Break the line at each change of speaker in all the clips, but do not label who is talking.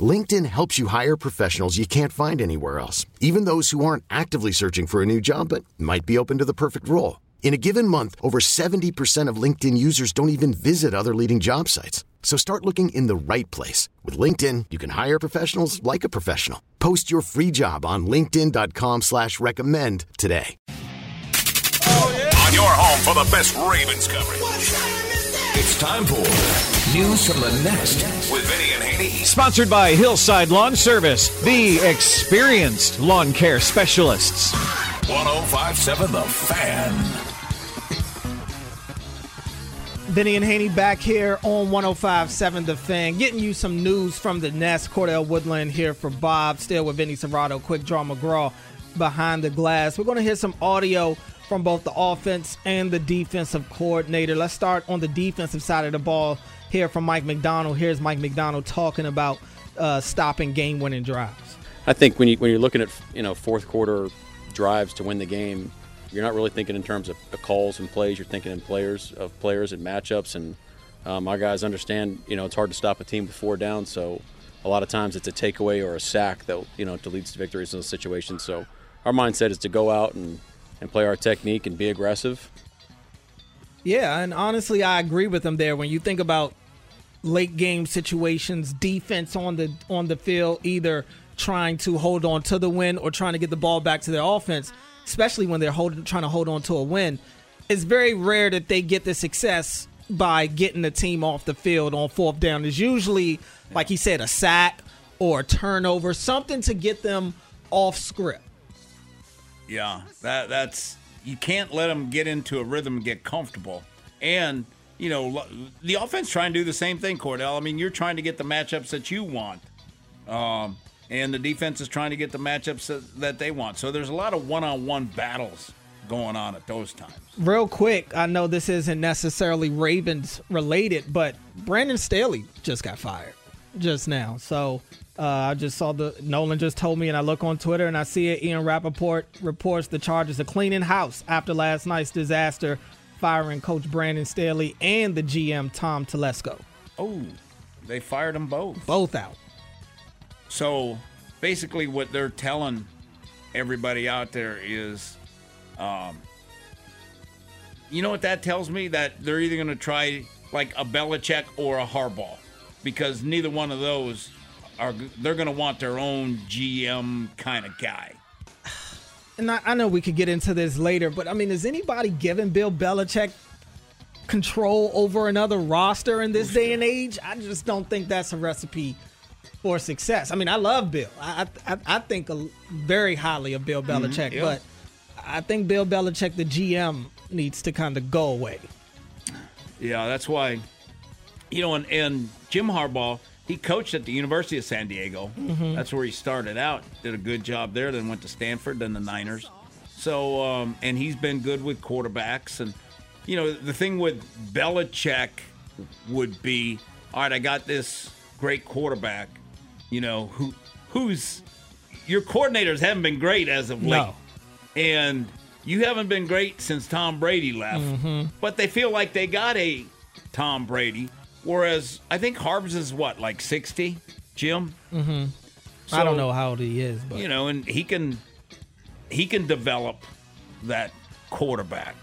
LinkedIn helps you hire professionals you can't find anywhere else, even those who aren't actively searching for a new job but might be open to the perfect role. In a given month, over 70% of LinkedIn users don't even visit other leading job sites. So start looking in the right place. With LinkedIn, you can hire professionals like a professional. Post your free job on linkedin.com slash recommend today.
On your home for the best Ravens coverage. It's time for News from the Nest with Vinny and Haney.
Sponsored by Hillside Lawn Service, the experienced lawn care specialists.
1057 The Fan.
Vinny and Haney back here on 105.7 The Fan, getting you some news from the Nest. Cordell Woodland here for Bob, still with Vinny Cerrato, Quick Draw McGraw behind the glass. We're going to hear some audio from both the offense and the defensive coordinator. Let's start on the defensive side of the ball here from Mike Macdonald. Here's Mike Macdonald talking about uh, stopping game-winning drives.
I think when you when you're looking at you know fourth quarter drives to win the game, you're not really thinking in terms of calls and plays. You're thinking in players of players and matchups. And um, my guys understand, you know, it's hard to stop a team with four down. So a lot of times it's a takeaway or a sack that you know to leads to victories in those situations. So our mindset is to go out and and play our technique and be aggressive.
Yeah, and honestly, I agree with him there. When you think about late game situations, defense on the on the field, either trying to hold on to the win or trying to get the ball back to their offense, especially when they're holding trying to hold on to a win, it's very rare that they get the success by getting the team off the field on fourth down. It's usually, like he said, a sack or a turnover, something to get them off script.
Yeah, that that's you can't let them get into a rhythm and get comfortable. And you know, the offense trying to do the same thing, Cordell. I mean, you're trying to get the matchups that you want, um, and the defense is trying to get the matchups that, that they want. So there's a lot of one-on-one battles going on at those times.
Real quick, I know this isn't necessarily Ravens related, but Brandon Staley just got fired just now. So uh, I just saw the Nolan just told me, and I look on Twitter and I see it. Ian Rapoport reports the Chargers of cleaning house after last night's disaster, firing Coach Brandon Staley and the GM Tom Telesco.
Oh, they fired them both.
Both out.
So basically, what they're telling everybody out there is, um, you know what that tells me? That they're either going to try like a Belichick or a Harbaugh, because neither one of those are. They're going to want their own GM kind of guy.
And I, I know we could get into this later, but I mean, is anybody giving Bill Belichick control over another roster in this day and age? I just don't think that's a recipe for success. I mean, I love Bill. I I, I think very highly of Bill mm-hmm. Belichick,
yeah.
but I think Bill Belichick, the GM, needs to kind of go away.
Yeah, that's why. You know, and, and Jim Harbaugh, he coached at the University of San Diego. That's where he started out. Did a good job there. Then went to Stanford, then the Niners. So, um, and he's been good with quarterbacks. And you know, the thing with Belichick would be, all right, I got this great quarterback. You know, who who's your coordinators haven't been great as of late,
No.
and you haven't been great since Tom Brady left. But they feel like they got a Tom Brady, whereas I think Harbs is what like sixty, Jim. Mm-hmm.
I don't know how old he is, but
You know, and he can he can develop that quarterback.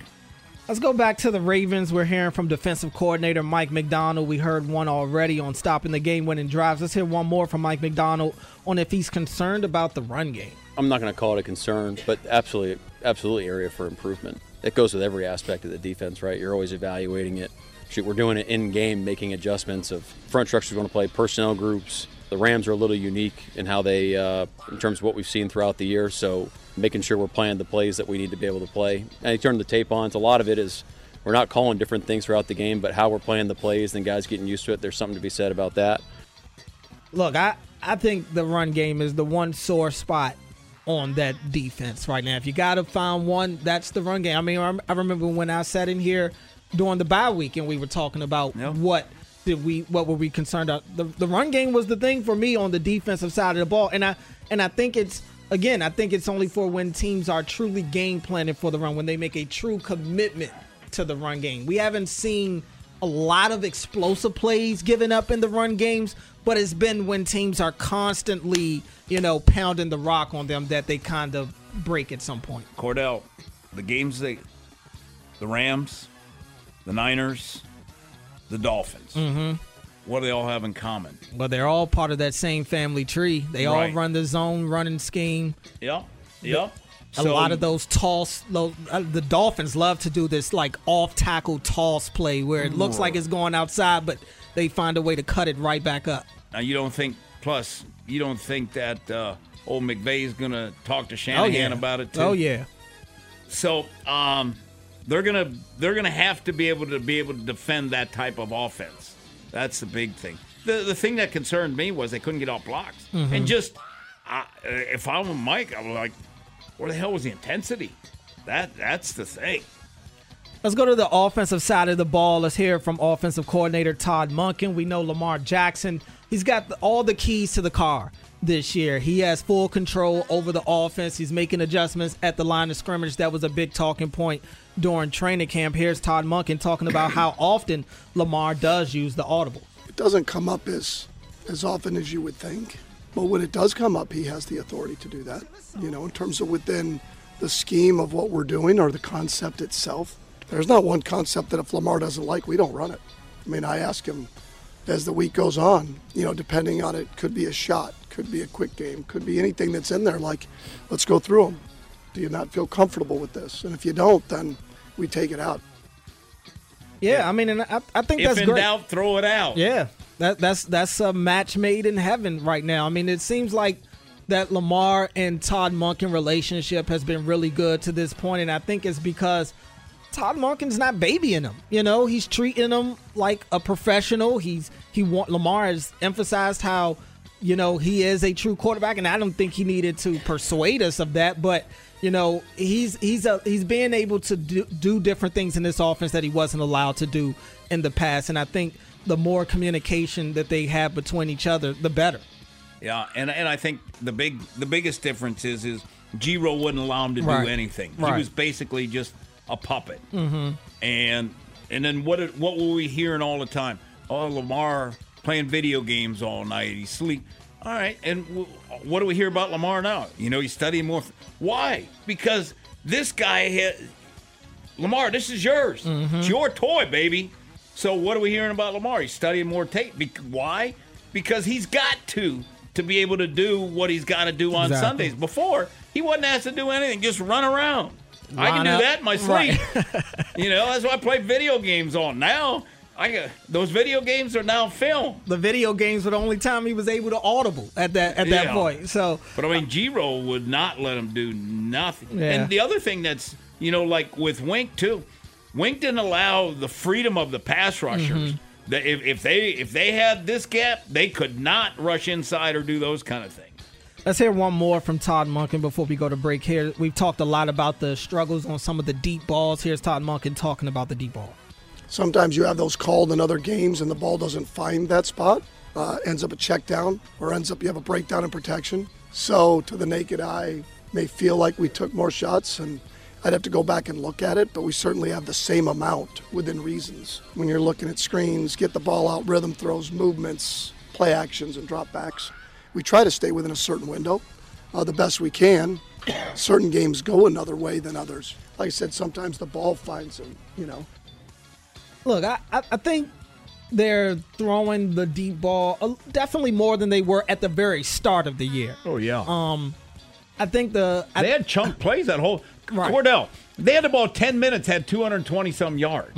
Let's go back to the Ravens. We're hearing from defensive coordinator Mike Macdonald. We heard one already on stopping the game winning drives. Let's hear one more from Mike Macdonald on if he's concerned about the run game.
I'm not going to call it a concern, but absolutely, absolutely area for improvement. It goes with every aspect of the defense, right? You're always evaluating it. Shoot, we're doing it in game, making adjustments of front structures going to play, personnel groups. The Rams are a little unique in how they, uh, in terms of what we've seen throughout the year. So making sure we're playing the plays that we need to be able to play. And you turn the tape on. So a lot of it is we're not calling different things throughout the game, but how we're playing the plays and guys getting used to it. There's something to be said about that.
Look, I, I think the run game is the one sore spot on that defense right now. If you got to find one, that's the run game. I mean, I remember when I sat in here during the bye week and we were talking about yep. what did we what were we concerned about. The, the run game was the thing for me on the defensive side of the ball, and I and I think it's again, I think it's only for when teams are truly game planning for the run, when they make a true commitment to the run game. We haven't seen a lot of explosive plays given up in the run games, but it's been when teams are constantly, you know, pounding the rock on them that they kind of break at some point.
Cordell, the games they, the Rams, the Niners, the Dolphins.
Mm-hmm.
What do they all have in common?
Well, they're all part of that same family tree. They right. all run the zone running scheme.
Yep. Yep.
A so, lot of those toss, uh, the Dolphins love to do this like off tackle toss play where it looks like it's going outside, but they find a way to cut it right back up.
Now you don't think, plus you don't think that uh, old McVay is going to talk to Shanahan oh,
yeah.
about it too?
Oh yeah.
So um, they're gonna they're gonna have to be able to be able to defend that type of offense. That's the big thing. The the thing that concerned me was they couldn't get off blocks
mm-hmm.
and just. I, if I were Mike, I'm like, where the hell was the intensity? That that's the thing.
Let's go to the offensive side of the ball. Let's hear from offensive coordinator Todd Monken. We know Lamar Jackson. He's got the, all the keys to the car this year. He has full control over the offense. He's making adjustments at the line of scrimmage. That was a big talking point during training camp. Here's Todd Monken talking about how often Lamar does use the audible.
It doesn't come up as as often as you would think. But when it does come up, he has the authority to do that. You know, in terms of within the scheme of what we're doing or the concept itself. There's not one concept that if Lamar doesn't like, we don't run it. I mean, I ask him as the week goes on, you know, depending on it, could be a shot, could be a quick game, could be anything that's in there. Like, let's go through them. Do you not feel comfortable with this? And if you don't, then we take it out.
Yeah, I mean, and I, I think
if
that's
in
great.
doubt, throw it out.
Yeah, that, that's that's a match made in heaven right now. I mean, it seems like that Lamar and Todd Monken relationship has been really good to this point, and I think it's because Todd Monken's not babying him. You know, he's treating him like a professional. He's he want Lamar has emphasized how you know he is a true quarterback, and I don't think he needed to persuade us of that, but. You know he's he's a, he's being able to do, do different things in this offense that he wasn't allowed to do in the past, and I think the more communication that they have between each other, the better.
Yeah, and and I think the big the biggest difference is is Giro wouldn't allow him to
right.
do anything.
Right.
He was basically just a puppet.
Mm-hmm.
And and then what what were we hearing all the time? Oh, Lamar playing video games all night. He sleep. All right, and w- what do we hear about Lamar now? You know, he's studying more. Why? Because this guy had Lamar. This is yours.
Mm-hmm.
It's your toy, baby. So what are we hearing about Lamar? He's studying more tape. Be- why? Because he's got to to be able to do what he's got to do on
exactly.
Sundays. Before he wasn't asked to do anything, just run around. I can do that in my sleep. Right. you know, that's why I play video games on. Now, I got, those video games are now film.
The video games were the only time he was able to audible at that at that
Yeah.
point. So,
But I mean, G-Roll would not let him do nothing.
Yeah.
And the other thing that's, you know, like with Wink too, Wink didn't allow the freedom of the pass rushers.
Mm-hmm.
That if, if they if they had this gap, they could not rush inside or do those kind of things.
Let's hear one more from Todd Monken before we go to break here. We've talked a lot about the struggles on some of the deep balls. Here's Todd Monken talking about the deep ball.
Sometimes you have those called in other games and the ball doesn't find that spot, uh, ends up a check down, or ends up you have a breakdown in protection. So to the naked eye, may feel like we took more shots, and I'd have to go back and look at it, but we certainly have the same amount within reasons. When you're looking at screens, get the ball out, rhythm throws, movements, play actions, and dropbacks, we try to stay within a certain window uh, the best we can. Certain games go another way than others. Like I said, sometimes the ball finds them, you know.
Look, I, I, I think they're throwing the deep ball uh, definitely more than they were at the very start of the year.
Oh yeah.
Um, I think the I,
they had chunk plays that whole
Right.
Cordell. They had about ten minutes, had two hundred twenty some yards.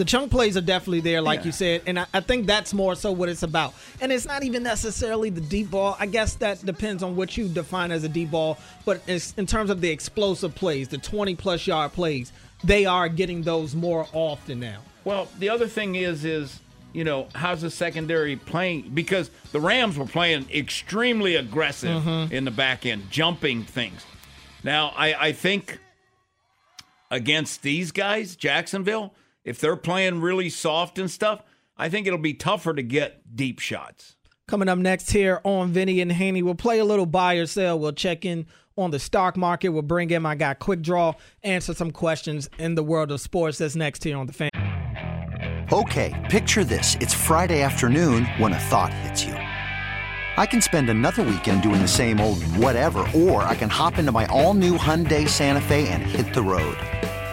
The chunk plays are definitely there, like
Yeah.
you said, and I, I think that's more so what it's about. And it's not even necessarily the deep ball. I guess that depends on what you define as a deep ball. But in terms of the explosive plays, the 20 plus yard plays, they are getting those more often now.
Well, the other thing is, is you know, how's the secondary playing? Because the Rams were playing extremely aggressive
Mm-hmm.
in the back end, jumping things. Now, I, I think against these guys, Jacksonville, if they're playing really soft and stuff, I think it'll be tougher to get deep shots.
Coming up next here on Vinny and Haney, we'll play a little buy or sell. We'll check in on the stock market. We'll bring in my guy Quick Draw, answer some questions in the world of sports. That's next here on the fan.
Okay, picture this. It's Friday afternoon when a thought hits you. I can spend another weekend doing the same old whatever, or I can hop into my all new Hyundai Santa Fe and hit the road.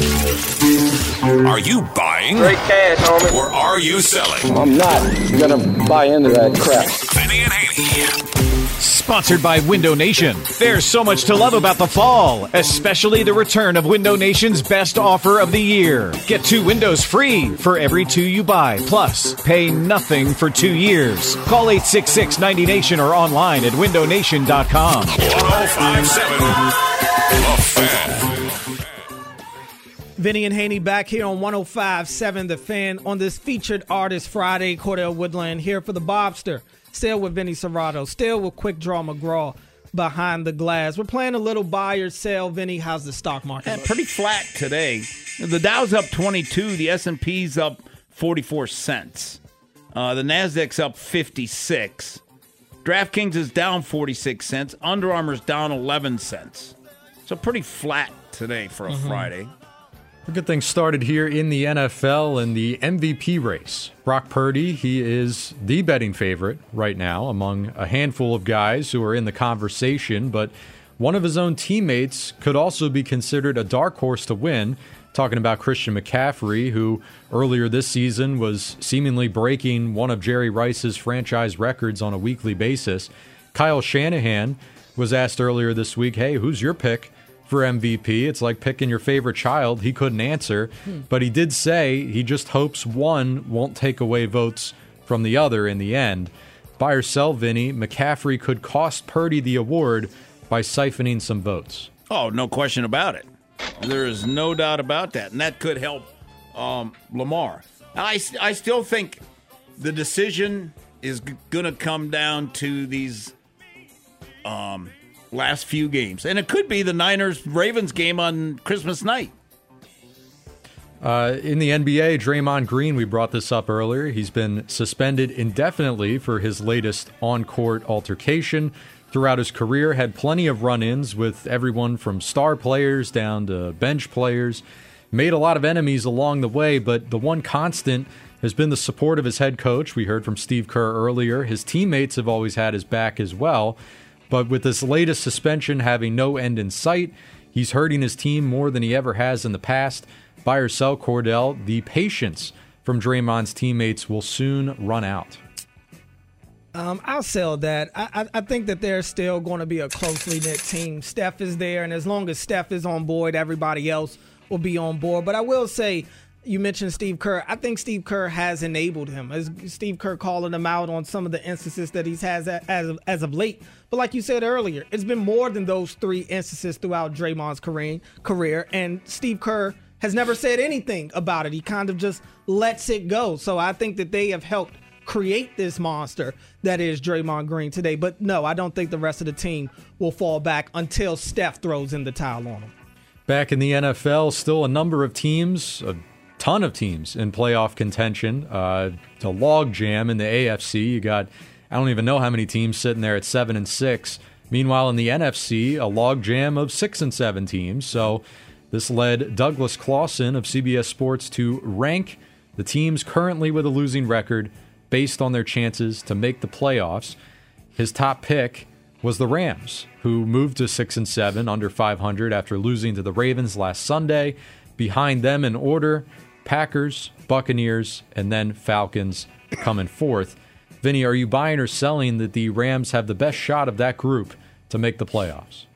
Are you buying?
Great cash, homie.
Or are you selling?
I'm not gonna buy into that crap.
Vinny and Haney.
Sponsored by Window Nation. There's so much to love about the fall, especially the return of Window Nation's best offer of the year. Get two windows free for every two you buy, plus pay nothing for two years. Call 866 90 Nation or online at windownation.com.
1057 The Fan.
Vinny and Haney back here on 105.7 The Fan on this featured artist Friday. Cordell Woodland here for the Bobster. Still with Vinny Cerrato. Still with Quick Draw McGraw behind the glass. We're playing a little buy or sell. Vinny, how's the stock market?
Yeah, pretty flat today. The Dow's up 22. The S&P's up 44 cents. Uh, the Nasdaq's up 56. DraftKings is down 46 cents. Under Armour's down 11 cents. So pretty flat today for a Friday.
We'll get things started here in the NFL and the MVP race. Brock Purdy, he is the betting favorite right now among a handful of guys who are in the conversation, but one of his own teammates could also be considered a dark horse to win. Talking about Christian McCaffrey, who earlier this season was seemingly breaking one of Jerry Rice's franchise records on a weekly basis. Kyle Shanahan was asked earlier this week, hey, who's your pick? For MVP. It's like picking your favorite child. He couldn't answer, but he did say he just hopes one won't take away votes from the other in the end. Buy or sell, Vinny, McCaffrey could cost Purdy the award by siphoning some votes.
Oh, no question about it. There is no doubt about that. And that could help um, Lamar. I, I still think the decision is g- going to come down to these um, last few games. And it could be the Niners Ravens game on Christmas night.
Uh, in the NBA, Draymond Green, we brought this up earlier. He's been suspended indefinitely for his latest on court altercation. Throughout his career, had plenty of run ins with everyone from star players down to bench players. Made a lot of enemies along the way, but the one constant has been the support of his head coach. We heard from Steve Kerr earlier. His teammates have always had his back as well. But with this latest suspension having no end in sight, he's hurting his team more than he ever has in the past. Buy or sell Cordell, the patience from Draymond's teammates will soon run out.
Um, I'll sell that. I, I, I think that they're still going to be a closely knit team. Steph is there, and as long as Steph is on board, everybody else will be on board. But I will say, you mentioned Steve Kerr. I think Steve Kerr has enabled him. As Steve Kerr calling him out on some of the instances that he's has as of, as of late. But like you said earlier, it's been more than those three instances throughout Draymond's career. And Steve Kerr has never said anything about it. He kind of just lets it go. So I think that they have helped create this monster that is Draymond Green today. But no, I don't think the rest of the team will fall back until Steph throws in the towel on them.
Back in the NFL, still a number of teams, ton of teams in playoff contention. Uh, the log jam in the AFC. You got, I don't even know how many teams sitting there at seven and six. Meanwhile, in the NFC, a log jam of six and seven teams. So this led Douglas Clawson of CBS Sports to rank the teams currently with a losing record based on their chances to make the playoffs. His top pick was the Rams, who moved to 6 and 7 under 500 after losing to the Ravens last Sunday. Behind them in order, Packers, Buccaneers, and then Falcons coming fourth. Vinny, are you buying or selling that the Rams have the best shot of that group to make the playoffs?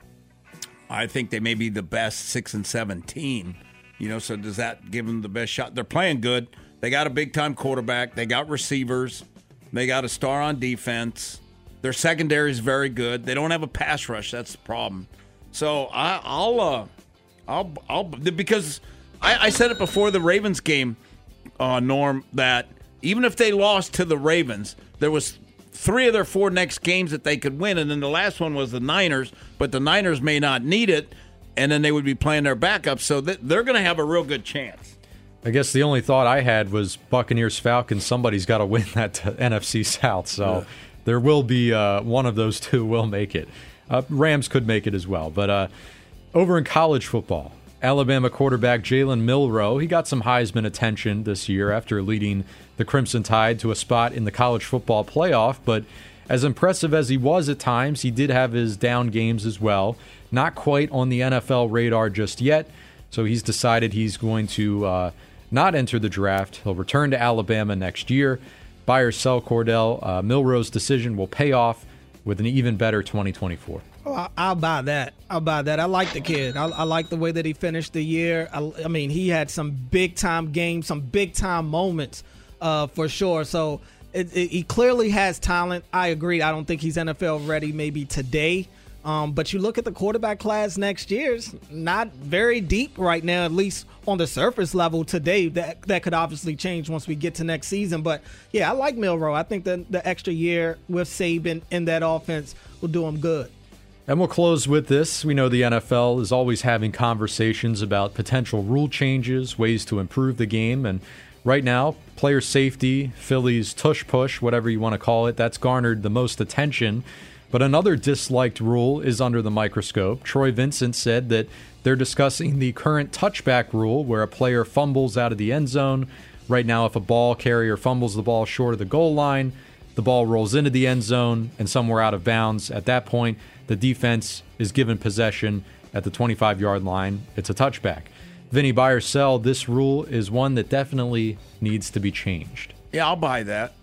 I think they may be the best 6 and 7 team. You know, so does that give them the best shot? They're playing good. They got a big time quarterback. They got receivers. They got a star on defense. Their secondary is very good. They don't have a pass rush. That's the problem. So I, will uh, I'll, I'll, because I, I, said it before the Ravens game, uh, Norm, that even if they lost to the Ravens, there was three of their four next games that they could win, and then the last one was the Niners. But the Niners may not need it, and then they would be playing their backup, so they're going to have a real good chance.
I guess the only thought I had was Buccaneers Falcons. Somebody's got to win that NFC South, so yeah. there will be uh, one of those two will make it. Uh, Rams could make it as well, but uh, over in college football, Alabama quarterback Jalen Milroe. he got some Heisman attention this year after leading the Crimson Tide to a spot in the college football playoff. But as impressive as he was at times, he did have his down games as well. Not quite on the NFL radar just yet. So he's decided he's going to uh, not enter the draft. He'll return to Alabama next year. Buy or sell Cordell. Uh, Milroe's decision will pay off with an even better 2024.
Oh, I'll buy that. I'll buy that. I like the kid. I, I like the way that he finished the year. I, I, mean, he had some big time games, some big time moments uh, for sure. So it, it, he clearly has talent. I agree. I don't think he's NFL ready maybe today. Um, but you look at the quarterback class next year's not very deep right now, at least on the surface level today. That that could obviously change once we get to next season. But yeah, I like Milroe. I think that the extra year with Saban in that offense will do him good.
And we'll close with this. We know the NFL is always having conversations about potential rule changes, ways to improve the game, and right now, player safety, Philly's tush push, whatever you want to call it, that's garnered the most attention. But another disliked rule is under the microscope. Troy Vincent said that they're discussing the current touchback rule where a player fumbles out of the end zone. Right now, if a ball carrier fumbles the ball short of the goal line, the ball rolls into the end zone and somewhere out of bounds. At that point, the defense is given possession at the 25 yard line. It's a touchback. Vinny, buy or sell, this rule is one that definitely needs to be changed.
Yeah, I'll buy that.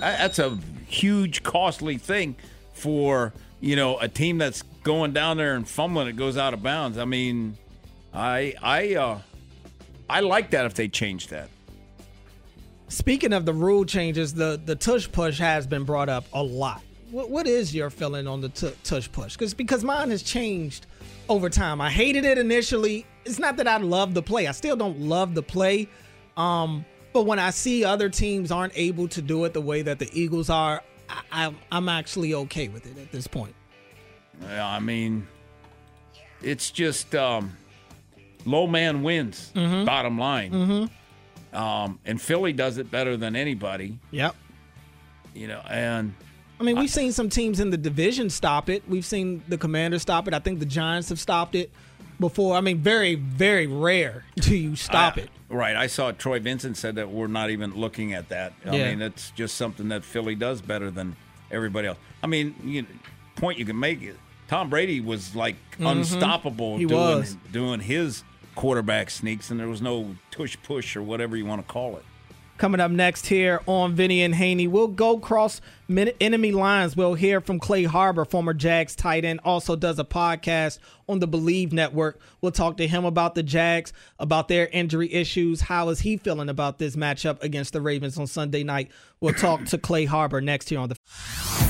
That's a huge, costly thing for you know a team that's going down there and fumbling it goes out of bounds. I mean, I I uh, I like that if they change that.
Speaking of the rule changes, the the tush push has been brought up a lot. What what is your feeling on the t- tush push? Because because mine has changed over time. I hated it initially. It's not that I love the play. I still don't love the play. Um, but when I see other teams aren't able to do it the way that the Eagles are, I, am actually okay with it at this point.
Yeah, I mean, it's just um, low man wins. Mm-hmm. Bottom line.
Mm-hmm.
Um, and Philly does it better than anybody.
Yep.
You know, and
I mean, we've seen some teams in the division stop it. We've seen the Commanders stop it. I think the Giants have stopped it before. I mean, very, very rare do you stop
I,
it.
Right. I saw Troy Vincent said that we're not even looking at that. I yeah. mean, it's just something that Philly does better than everybody else. I mean, you point you can make it. Tom Brady was like mm-hmm. unstoppable
he
doing
was.
doing his quarterback sneaks, and there was no tush push or whatever you want to call it.
Coming up next here on Vinny and Haney, we'll go cross enemy lines. We'll hear from Clay Harbor, former Jags tight end, also does a podcast on the Believe Network. We'll talk to him about the Jags, about their injury issues. How is he feeling about this matchup against the Ravens on Sunday night? We'll talk to Clay Harbor next here on the.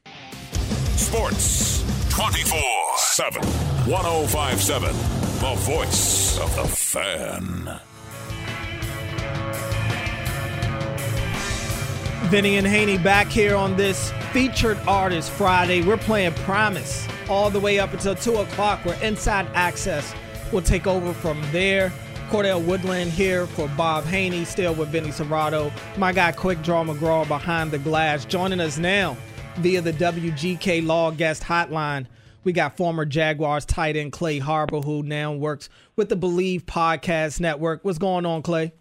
Sports 24 7. 1057. The voice of the fan.
Vinny and Haney back here on this featured artist Friday. We're playing Promise all the way up until 2 o'clock, where Inside Access will take over from there. Cordell Woodland here for Bob Haney, still with Vinny Cerrato. My guy, Quick Draw McGraw, behind the glass. Joining us now via the WGK Law Guest Hotline. We got former Jaguars tight end Clay Harbor, who now works with the Believe Podcast Network. What's going on, Clay?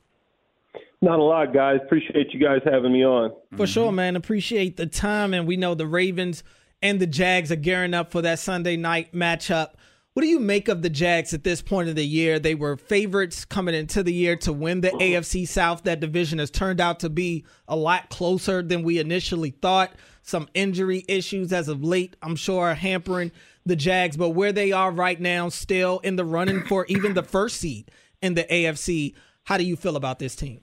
Not a lot, guys. Appreciate you guys having me on.
For sure, man. Appreciate the time. And we know the Ravens and the Jags are gearing up for that Sunday night matchup. What do you make of the Jags at this point of the year? They were favorites coming into the year to win the AFC South. That division has turned out to be a lot closer than we initially thought. Some injury issues as of late, I'm sure, are hampering the Jags, but where they are right now, still in the running for even the first seed in the AFC. How do you feel about this team?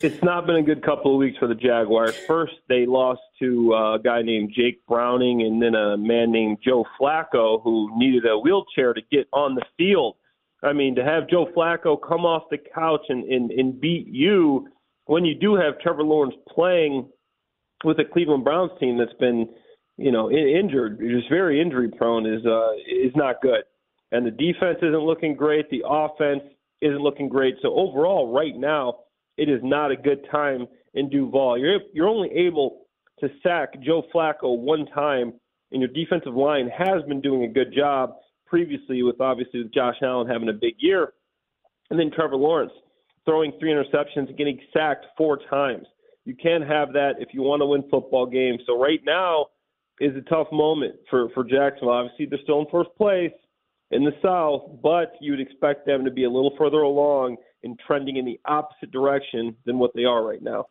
It's not been a good couple of weeks for the Jaguars. First, they lost to uh, a guy named Jake Browning and then a man named Joe Flacco who needed a wheelchair to get on the field. I mean, to have Joe Flacco come off the couch and, and, and beat you when you do have Trevor Lawrence playing with a Cleveland Browns team that's been, you know, injured, just very injury prone, is uh, is not good. And the defense isn't looking great. The offense isn't looking great. So overall, right now, it is not a good time in Duval. You're you're only able to sack Joe Flacco one time, and your defensive line has been doing a good job previously with obviously with Josh Allen having a big year, and then Trevor Lawrence throwing three interceptions and getting sacked four times. You can't have that if you want to win football games. So right now is a tough moment for for Jacksonville. Obviously, they're still in first place in the South, but you'd expect them to be a little further along and trending in the opposite direction than what they are right now.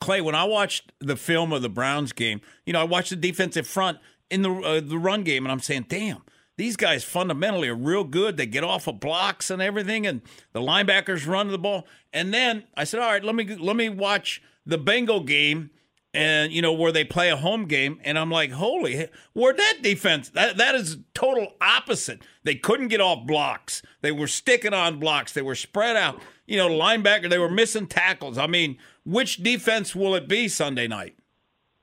Clay, when I watched the film of the Browns game, you know, I watched the defensive front in the uh, the run game, and I'm saying, damn. These guys fundamentally are real good. They get off of blocks and everything, and the linebackers run the ball. And then I said, "All right, let me let me watch the Bengal game and you know where they play a home game and i'm like holy where that defense that, that is total opposite. They couldn't get off blocks. They were sticking on blocks. They were spread out. You know linebacker they were missing tackles. I mean which defense will it be sunday night?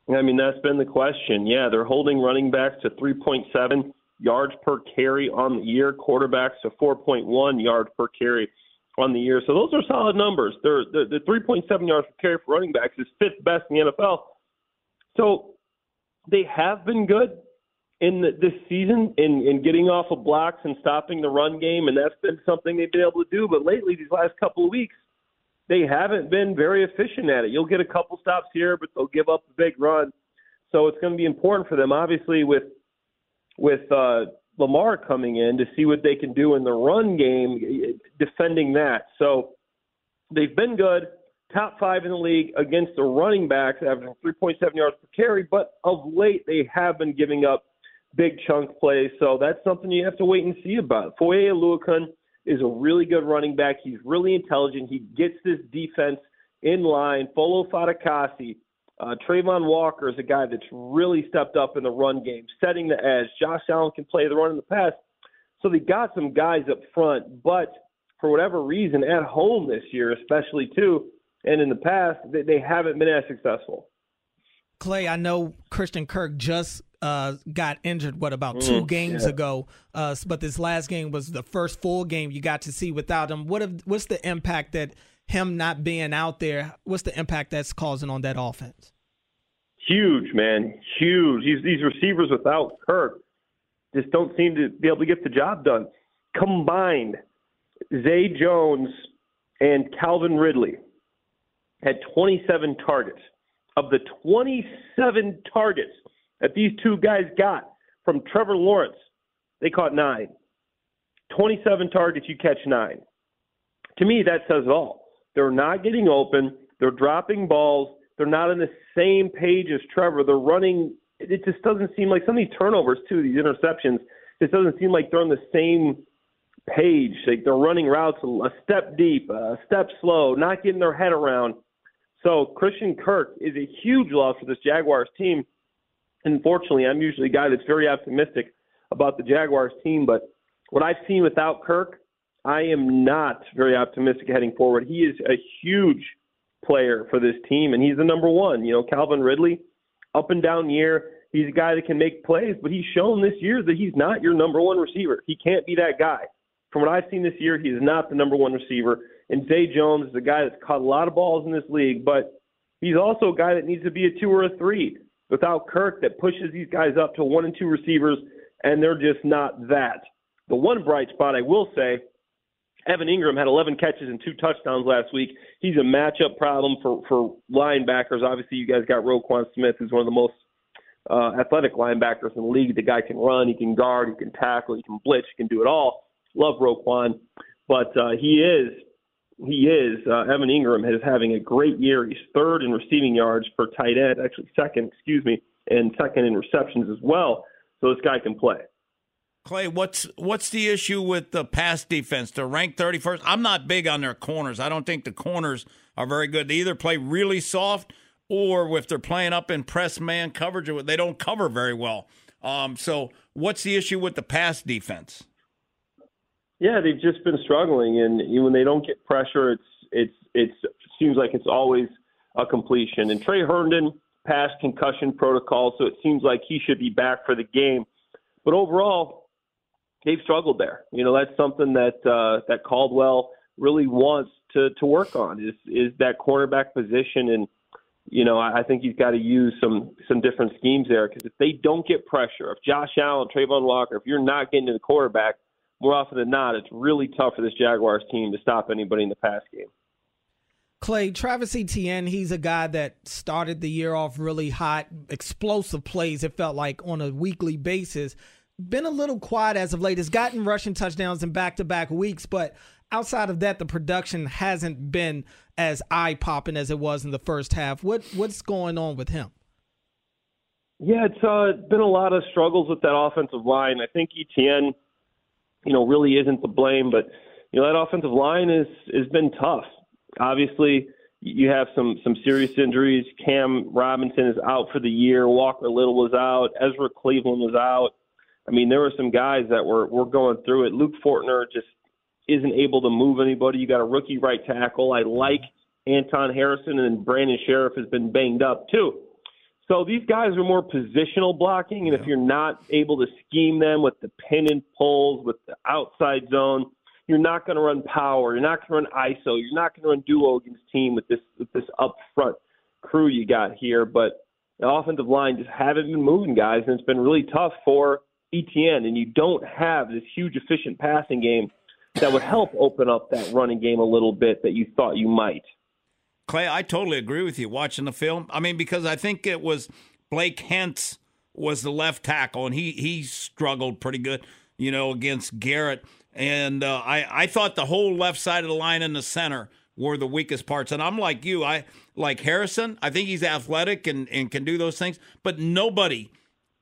I mean that's been the question. Yeah they're holding running backs to 3.7 yards per carry on the year. Quarterbacks to 4.1 yards per carry on the year. So those are solid numbers. They're, the, the 3.7 yards per carry for running backs is fifth best in the NFL. So they have been good in the, this season in, in getting off of blocks and stopping the run game, and that's been something they've been able to do. But lately, these last couple of weeks, they haven't been very efficient at it. You'll get a couple stops here, but they'll give up a big run. So it's going to be important for them, obviously, with with uh, Lamar coming in to see what they can do in the run game, eh, eh, defending that. So they've been good, top five in the league against the running backs, averaging 3.7 yards per carry, but of late they have been giving up big chunk plays. So that's something you have to wait and see about. Foye Oluokun is a really good running back. He's really intelligent. He gets this defense in line. Folo Fatukasi uh, Travon Walker is a guy that's really stepped up in the run game, setting the edge. Josh Allen can play the run in the pass. So they got some guys up front, but for whatever reason, at home this year, especially too, and in the past, they, they haven't been as successful.
Clay, I know Christian Kirk just uh, got injured, what, about two mm, games yeah. ago. Uh, but this last game was the first full game you got to see without him. What have, what's the impact that him not being out there, what's the impact that's causing on that offense?
Huge, man. Huge. These these receivers without Kirk just don't seem to be able to get the job done. Combined, Zay Jones and Calvin Ridley had 27 targets. Of the 27 targets that these two guys got from Trevor Lawrence, they caught nine. 27 targets, you catch nine. To me, that says it all. They're not getting open. They're dropping balls. They're not on the same page as Trevor. They're running. It just doesn't seem like some of these turnovers, too, these interceptions, it doesn't seem like they're on the same page. Like they're running routes a step deep, a step slow, not getting their head around. So Christian Kirk is a huge loss for this Jaguars team. Unfortunately, I'm usually a guy that's very optimistic about the Jaguars team, but what I've seen without Kirk, I am not very optimistic heading forward. He is a huge player for this team, and he's the number one. You know, Calvin Ridley, up and down year, he's a guy that can make plays, but he's shown this year that he's not your number one receiver. He can't be that guy. From what I've seen this year, he is not the number one receiver. And Zay Jones is a guy that's caught a lot of balls in this league, but he's also a guy that needs to be a two or a three. Without Kirk, that pushes these guys up to one and two receivers, and they're just not that. The one bright spot I will say, Evan Engram had 11 catches and two touchdowns last week. He's a matchup problem for for linebackers. Obviously, you guys got Roquan Smith, who's one of the most uh, athletic linebackers in the league. The guy can run, he can guard, he can tackle, he can blitz, he can do it all. Love Roquan, but uh, he is he is uh, Evan Engram is having a great year. He's third in receiving yards per tight end, actually second, excuse me, and second in receptions as well. So this guy can play.
Clay, what's what's the issue with the pass defense? They're ranked 31st. I'm not big on their corners. I don't think the corners are very good. They either play really soft or if they're playing up in press man coverage, they don't cover very well. Um, so, what's the issue with the pass defense?
Yeah, they've just been struggling, and when they don't get pressure, it's it's it's it seems like it's always a completion. And Tre Herndon passed concussion protocol, so it seems like he should be back for the game. But overall, they've struggled there. You know, that's something that uh, that Caldwell really wants to to work on is is that cornerback position and you know, I think he's got to use some some different schemes there because if they don't get pressure, if Josh Allen, Travon Walker, if you're not getting to the quarterback, more often than not, it's really tough for this Jaguars team to stop anybody in the pass game.
Clay, Travis Etienne, he's a guy that started the year off really hot, explosive plays, it felt like on a weekly basis. Been a little quiet as of late. Has gotten rushing touchdowns in back to back weeks, but outside of that, the production hasn't been as eye popping as it was in the first half. What what's going on with him?
Yeah, it's uh, been a lot of struggles with that offensive line. I think Etienne you know, really isn't to blame. But you know, that offensive line is has been tough. Obviously, you have some some serious injuries. Cam Robinson is out for the year. Walker Little was out. Ezra Cleveland was out. I mean, there were some guys that were were going through it. Luke Fortner just isn't able to move anybody. You got a rookie right tackle. I like Anton Harrison, and Brandon Scherff has been banged up too. So these guys are more positional blocking, and if you're not able to scheme them with the pin and pulls, with the outside zone, you're not going to run power. You're not going to run ISO. You're not going to run duo against team with this with this up front crew you got here. But the offensive line just haven't been moving, guys, and it's been really tough for Etienne. And you don't have this huge efficient passing game that would help open up that running game a little bit that you thought you might.
Clay, I totally agree with you watching the film. I mean, because I think it was Blake Hance was the left tackle, and he he struggled pretty good, you know, against Garrett. And uh, I I thought the whole left side of the line and the center were the weakest parts. And I'm like you, I like Harrison. I think he's athletic and and can do those things, but nobody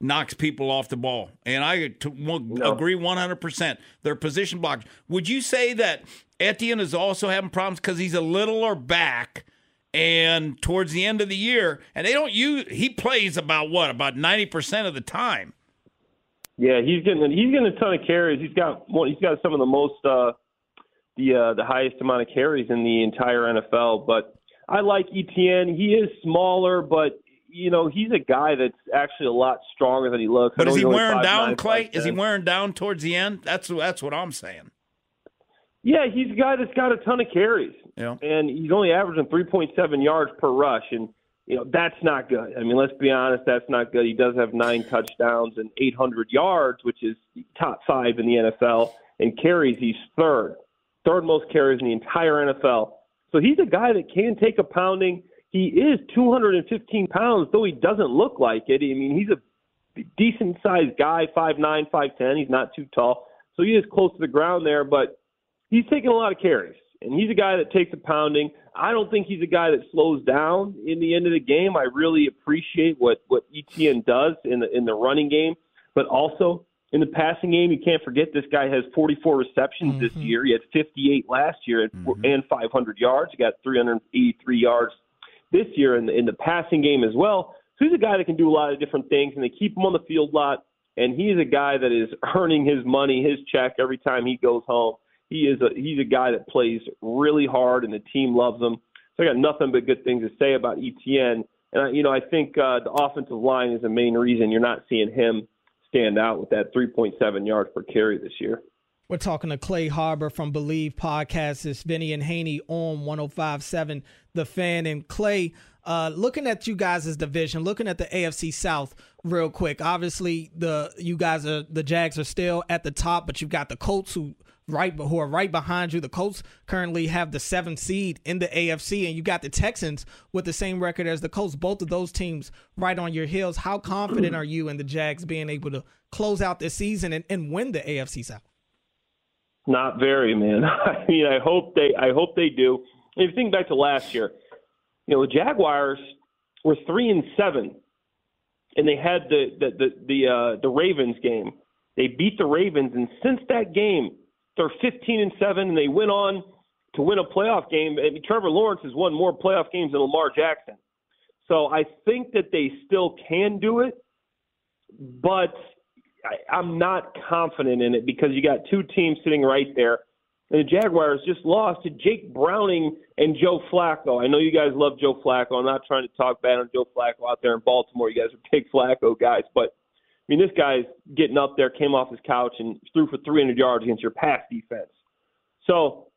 knocks people off the ball. And I t- no. agree 100%. They're position blockers. Would you say that Etienne is also having problems because he's a littler back and towards the end of the year, and they don't use. He plays about what about ninety percent of the time.
Yeah, he's getting he's getting a ton of carries. He's got he's got some of the most uh, the uh, the highest amount of carries in the entire NFL. But I like Etienne. He is smaller, but you know he's a guy that's actually a lot stronger than he looks.
But is he wearing five, down, nine, Clay? Five, is he wearing down towards the end? That's that's what I'm saying.
Yeah, he's a guy that's got a ton of carries.
Yeah.
and he's only averaging 3.7 yards per rush, and you know that's not good. I mean, let's be honest, that's not good. He does have nine touchdowns and 800 yards, which is top five in the NFL, and carries he's third, third most carries in the entire NFL. So he's a guy that can take a pounding. He is 215 pounds, though he doesn't look like it. I mean, he's a decent sized guy, 5'9", 5'10". He's not too tall, so he is close to the ground there, but he's taking a lot of carries and he's a guy that takes a pounding. I don't think he's a guy that slows down in the end of the game. I really appreciate what what Etienne does in the in the running game, but also in the passing game. You can't forget this guy has 44 receptions mm-hmm. this year. He had 58 last year and, mm-hmm. and 500 yards. He got 383 yards this year in the in the passing game as well. So he's a guy that can do a lot of different things, and they keep him on the field a lot. And he's a guy that is earning his money, his check every time he goes home he is a he's a guy that plays really hard, and the team loves him. So I got nothing but good things to say about Etienne. And I, you know, I think uh, the offensive line is the main reason you're not seeing him stand out with that 3.7 yards per carry this year.
We're talking to Clay Harbor from Believe Podcast. It's Vinny and Haney on 105.7 The Fan. And Clay, uh, looking at you guys' division, looking at the AFC South real quick. Obviously, the you guys are the Jags are still at the top, but you've got the Colts who right who are right behind you. The Colts currently have the seventh seed in the AFC, and you got the Texans with the same record as the Colts. Both of those teams right on your heels. How confident are you in the Jags being able to close out this season and, and win the AFC South?
Not very, man. I mean, I hope they I hope they do. If you think back to last year, you know, the Jaguars were three and seven, and they had the the the the, uh, the Ravens game. They beat the Ravens, and since that game, they're 15 and seven, and they went on to win a playoff game. I mean, Trevor Lawrence has won more playoff games than Lamar Jackson. So I think that they still can do it, but I, I'm not confident in it because you got two teams sitting right there. And the Jaguars just lost to Jake Browning and Joe Flacco. I know you guys love Joe Flacco. I'm not trying to talk bad on Joe Flacco out there in Baltimore. You guys are big Flacco guys, but I mean, this guy's getting up there, came off his couch, and threw for 300 yards against your pass defense. So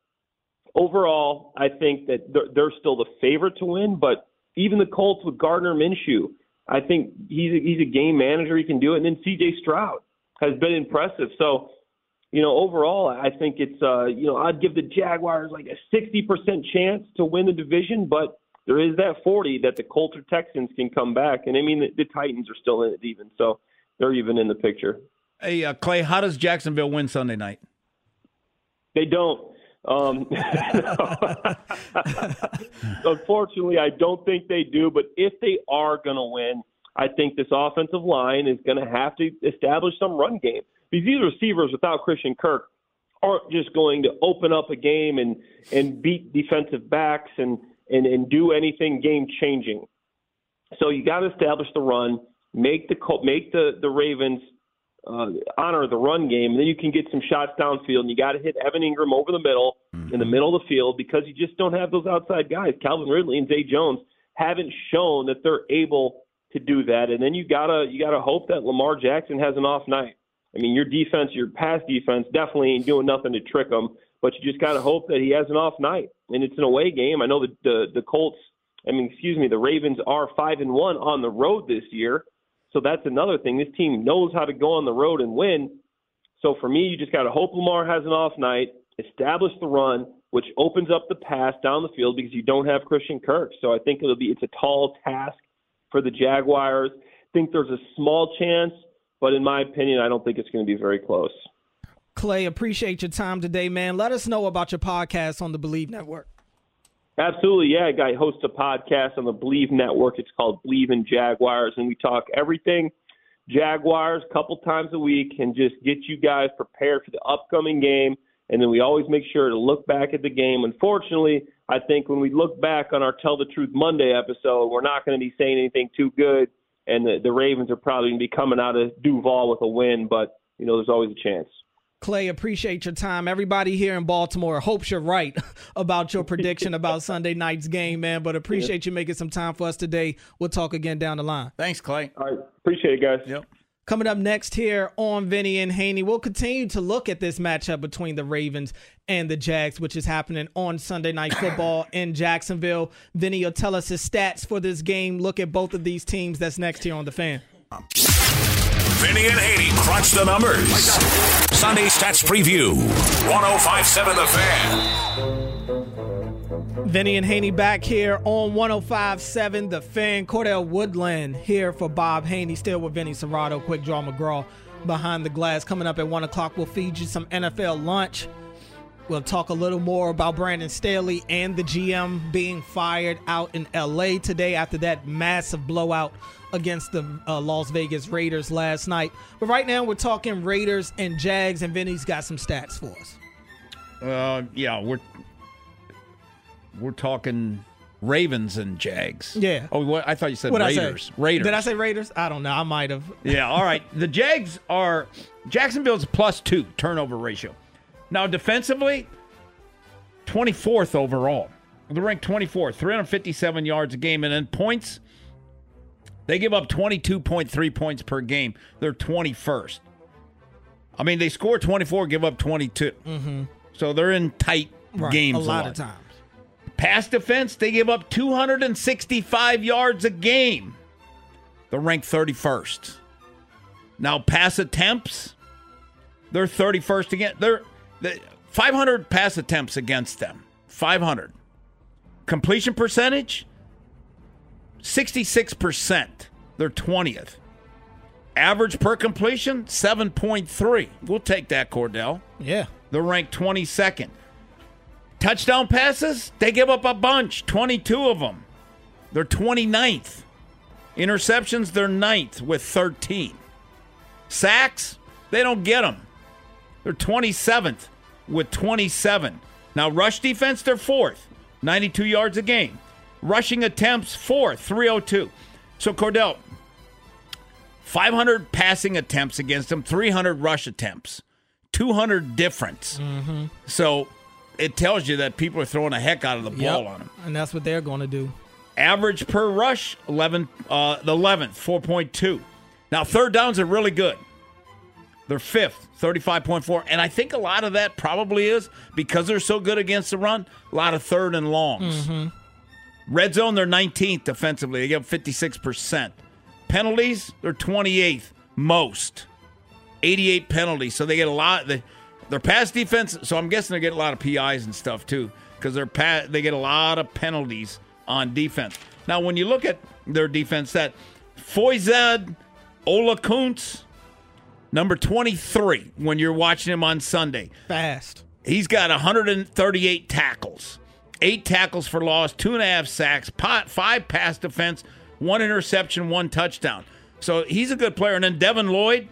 overall, I think that they're, they're still the favorite to win. But even the Colts with Gardner Minshew, I think he's a, he's a game manager. He can do it. And then C.J. Stroud has been impressive. So you know, overall, I think it's uh, you know I'd give the Jaguars like a 60% chance to win the division, but there is that 40 that the Colts or Texans can come back, and I mean the, the Titans are still in it even. So they're even in the picture.
Hey, uh, Clay, how does Jacksonville win Sunday night?
They don't. Um, Unfortunately, I don't think they do. But if they are going to win, I think this offensive line is going to have to establish some run game. Because these receivers without Christian Kirk aren't just going to open up a game and and beat defensive backs and and, and do anything game changing. So you got to establish the run make the make the the Ravens uh, honor the run game, and then you can get some shots downfield. And you got to hit Evan Engram over the middle, mm-hmm. in the middle of the field, because you just don't have those outside guys. Calvin Ridley and Zay Jones haven't shown that they're able to do that. And then you gotta you gotta hope that Lamar Jackson has an off night. I mean, your defense, your pass defense, definitely ain't doing nothing to trick him. But you just gotta hope that he has an off night. And it's an away game. I know the the, the Colts. I mean, excuse me, the Ravens are five and one on the road this year. So that's another thing. This team knows how to go on the road and win. So for me, you just got to hope Lamar has an off night, establish the run, which opens up the pass down the field because you don't have Christian Kirk. So I think it'll be it's a tall task for the Jaguars. I think there's a small chance, but in my opinion, I don't think it's going to be very close.
Clay, appreciate your time today, man. Let us know about your podcast on the Believe Network.
Absolutely, yeah. I host a podcast on the Believe Network. It's called Believe in Jaguars, and we talk everything Jaguars a couple times a week and just get you guys prepared for the upcoming game. And then we always make sure to look back at the game. Unfortunately, I think when we look back on our Tell the Truth Monday episode, we're not going to be saying anything too good, and the, the Ravens are probably going to be coming out of Duval with a win. But you know, there's always a chance.
Clay, appreciate your time. Everybody here in Baltimore hopes you're right about your prediction about Sunday night's game, man. But appreciate you making some time for us today. We'll talk again down the line.
Thanks, Clay.
All right. Appreciate it, guys.
Yep.
Coming up next here on Vinny and Haney, we'll continue to look at this matchup between the Ravens and the Jags, which is happening on Sunday Night Football in Jacksonville. Vinny will tell us his stats for this game. Look at both of these teams. That's next here on the fan.
Vinny and Haney crunch the numbers. Sunday Stats Preview. 1057 The Fan.
Vinny and Haney back here on 1057 The Fan. Cordell Woodland here for Bob Haney, still with Vinny Cerrato, Quick Draw McGraw behind the glass. Coming up at 1 o'clock, we'll feed you some NFL lunch. We'll talk a little more about Brandon Staley and the GM being fired out in LA today after that massive blowout against the uh, Las Vegas Raiders last night. But right now, we're talking Raiders and Jags, and Vinny's got some stats for us.
Uh, yeah, we're we're talking Ravens and Jags.
Yeah.
Oh, what, I thought you said
What'd
Raiders. Raiders.
Did I say Raiders? I don't know. I might have.
Yeah. All right. The Jags are Jacksonville's plus two turnover ratio. Now defensively, twenty fourth overall. They're ranked twenty fourth, three hundred fifty seven yards a game, and then points. They give up twenty two point three points per game. They're twenty first. I mean, they score twenty four, give up 22.
Mm-hmm.
So they're in tight
Right.
games
a lot of times.
Pass defense, they give up 265 yards a game. They're ranked 31st. Now, pass attempts, they're 31st again. They're the 500 pass attempts against them. 500. Completion percentage, 66%. They're 20th. Average per completion, 7.3. We'll take that, Cordell.
Yeah.
They're ranked 22nd. Touchdown passes, they give up a bunch, 22 of them. They're 29th. Interceptions, they're ninth with 13. Sacks, they don't get them. They're 27th with 27. Now, rush defense, they're fourth, 92 yards a game. Rushing attempts, fourth, 302. So, Cordell, 500 passing attempts against them, 300 rush attempts, 200 difference.
Mm-hmm.
So it tells you that people are throwing a heck out of the ball
Yep.
on them.
And that's what they're going to do.
Average per rush, 11, uh, the 11th, 4.2. Now, third downs are really good. They're fifth, 35.4. And I think a lot of that probably is because they're so good against the run, a lot of third and longs. Mm-hmm. Red zone, they're 19th defensively. They give 56%. Penalties, they're 28th most. 88 penalties. So they get a lot. They, their pass defense, so I'm guessing they get a lot of PIs and stuff too because they're pa- they get a lot of penalties on defense. Now, when you look at their defense, that Foyzad Ola Kuntz, number 23, when you're watching him on Sunday,
Fast.
He's got 138 tackles, eight tackles for loss, two and a half sacks, pot, five pass defense, one interception, one touchdown. So he's a good player. And then Devin Lloyd,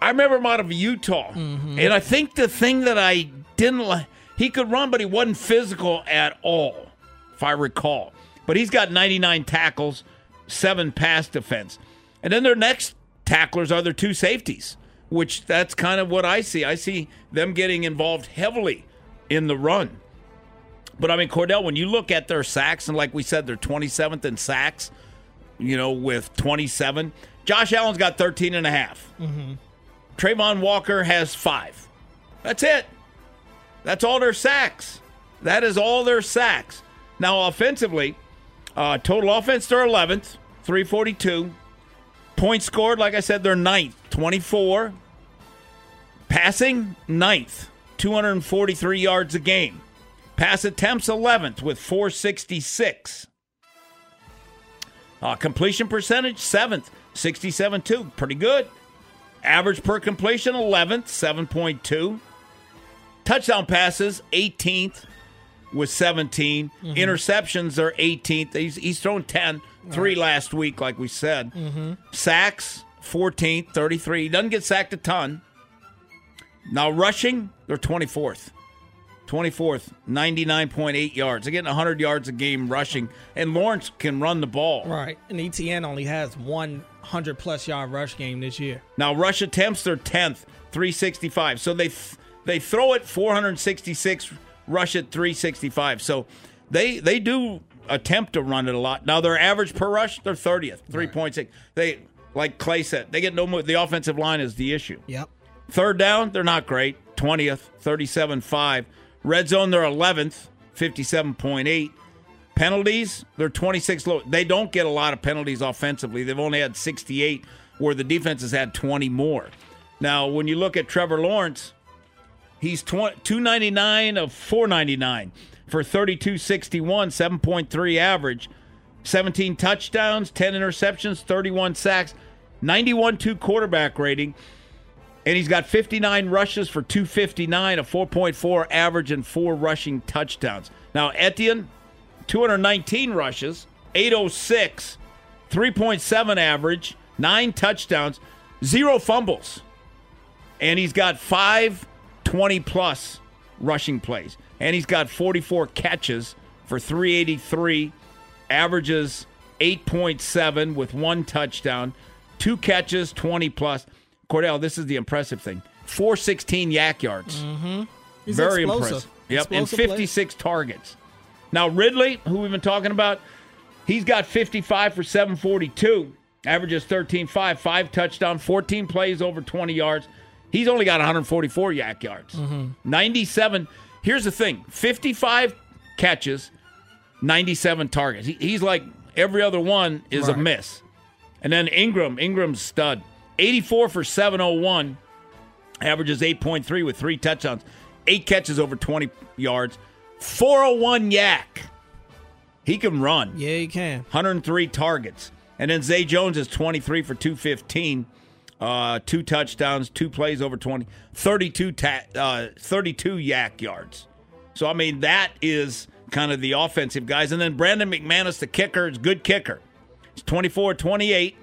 I remember him out of Utah. Mm-hmm. And I think the thing that I didn't like, he could run, but he wasn't physical at all, if I recall. But he's got 99 tackles, seven pass defense. And then their next tacklers are their two safeties, which that's kind of what I see. I see them getting involved heavily in the run. But I mean, Cordell, when you look at their sacks, and like we said, they're 27th in sacks, you know, with 27. Josh Allen's got 13 and a half.
Mm-hmm.
Travon Walker has five. That's it. That's all their sacks. That is all their sacks. Now, offensively, uh, total offense, they're 11th, 342. Points scored, like I said, they're ninth, 24. Passing, ninth, 243 yards a game. Pass attempts, 11th, with 466. Uh, completion percentage, 7th, 67 2. Pretty good. Average per completion, 11th, 7.2. Touchdown passes, 18th with 17.
Mhm.
Interceptions are 18th. He's, he's thrown 10, three last week, like we said.
Mm-hmm.
Sacks, 14th, 33. He doesn't get sacked a ton. Now, rushing, they're 24th. 24th, 99.8 yards. They're getting 100 yards a game rushing, and Lawrence can run the ball.
Right. And Etienne only has one 100 plus yard rush game this year.
Now rush attempts they're 10th, 365. So they th- they throw it 466, rush it 365. So they they do attempt to run it a lot. Now their average per rush they're 30th, 3.6. They like Clay said, they get no more. The offensive line is the issue.
Yep.
Third down, they're not great. 20th, 37 5. Red zone, they're 11th, 57.8. Penalties, they're 26 low. They don't get a lot of penalties offensively. They've only had 68, where the defense has had 20 more. Now, when you look at Trevor Lawrence, he's 20, 299 of 499 for 3261, 7.3 average, 17 touchdowns, 10 interceptions, 31 sacks, 91 2 quarterback rating. And he's got 59 rushes for 259, a 4.4 average, and four rushing touchdowns. Now, Etienne, 219 rushes, 806, 3.7 average, nine touchdowns, zero fumbles. And he's got five 20 plus rushing plays. And he's got 44 catches for 383, averages 8.7 with one touchdown, two catches, 20 plus. Cordell, this is the impressive thing 416 YAC yards.
Mm-hmm. He's
Very
explosive.
impressive. Yep, and
Explosive play.
56 targets. Now, Ridley, who we've been talking about, he's got 55 for 742, averages 13 5, five touchdown, 14 plays over 20 yards. He's only got 144 YAC yards.
Mm-hmm.
97. Here's the thing 55 catches, 97 targets. He, he's like every other one is a miss. And then Engram, Engram's stud, 84 for 701, averages 8.3 with three touchdowns, eight catches over 20 yards, 401 YAC. He can run.
Yeah, he can.
103 targets. And then Zay Jones is 23 for 215, uh, two touchdowns, two plays over 20, 32, ta- uh, 32 YAC yards. So, I mean, that is kind of the offensive guys. And then Brandon McManus, the kicker, is good kicker. He's 24 28,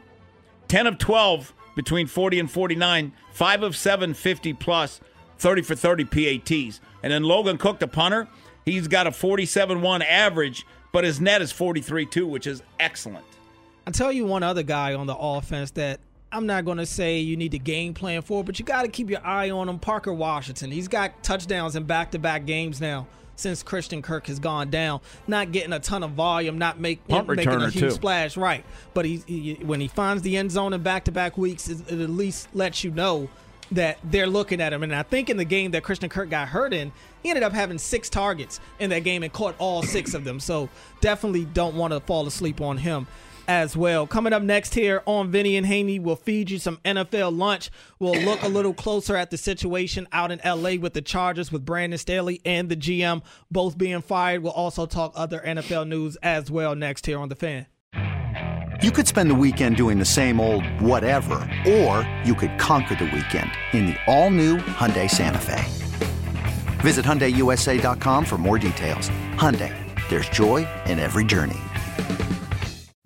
10 of 12 between 40 and 49, 5 of 7 50 plus, 30 for 30 PATs. And then Logan Cooke, the punter, he's got a 47 1 average, but his net is 43 2, which is excellent.
I'll tell you one other guy on the offense that I'm not going to say you need to game plan for, but you got to keep your eye on him. Parker Washington. He's got touchdowns in back to back games now since Christian Kirk has gone down. Not getting a ton of volume, not make, making a huge
too.
splash, right. But he, he, when he finds the end zone in back to back weeks, it, it at least lets you know that they're looking at him. And I think in the game that Christian Kirk got hurt in, he ended up having six targets in that game and caught all six of them. So definitely don't want to fall asleep on him as well. Coming up next here on Vinny and Haney, we'll feed you some NFL lunch. We'll look a little closer at the situation out in LA with the Chargers with Brandon Staley and the GM both being fired. We'll also talk other NFL news as well next here on the fan.
You could spend the weekend doing the same old whatever, or you could conquer the weekend in the all-new Hyundai Santa Fe. Visit HyundaiUSA.com for more details. Hyundai, there's joy in every journey.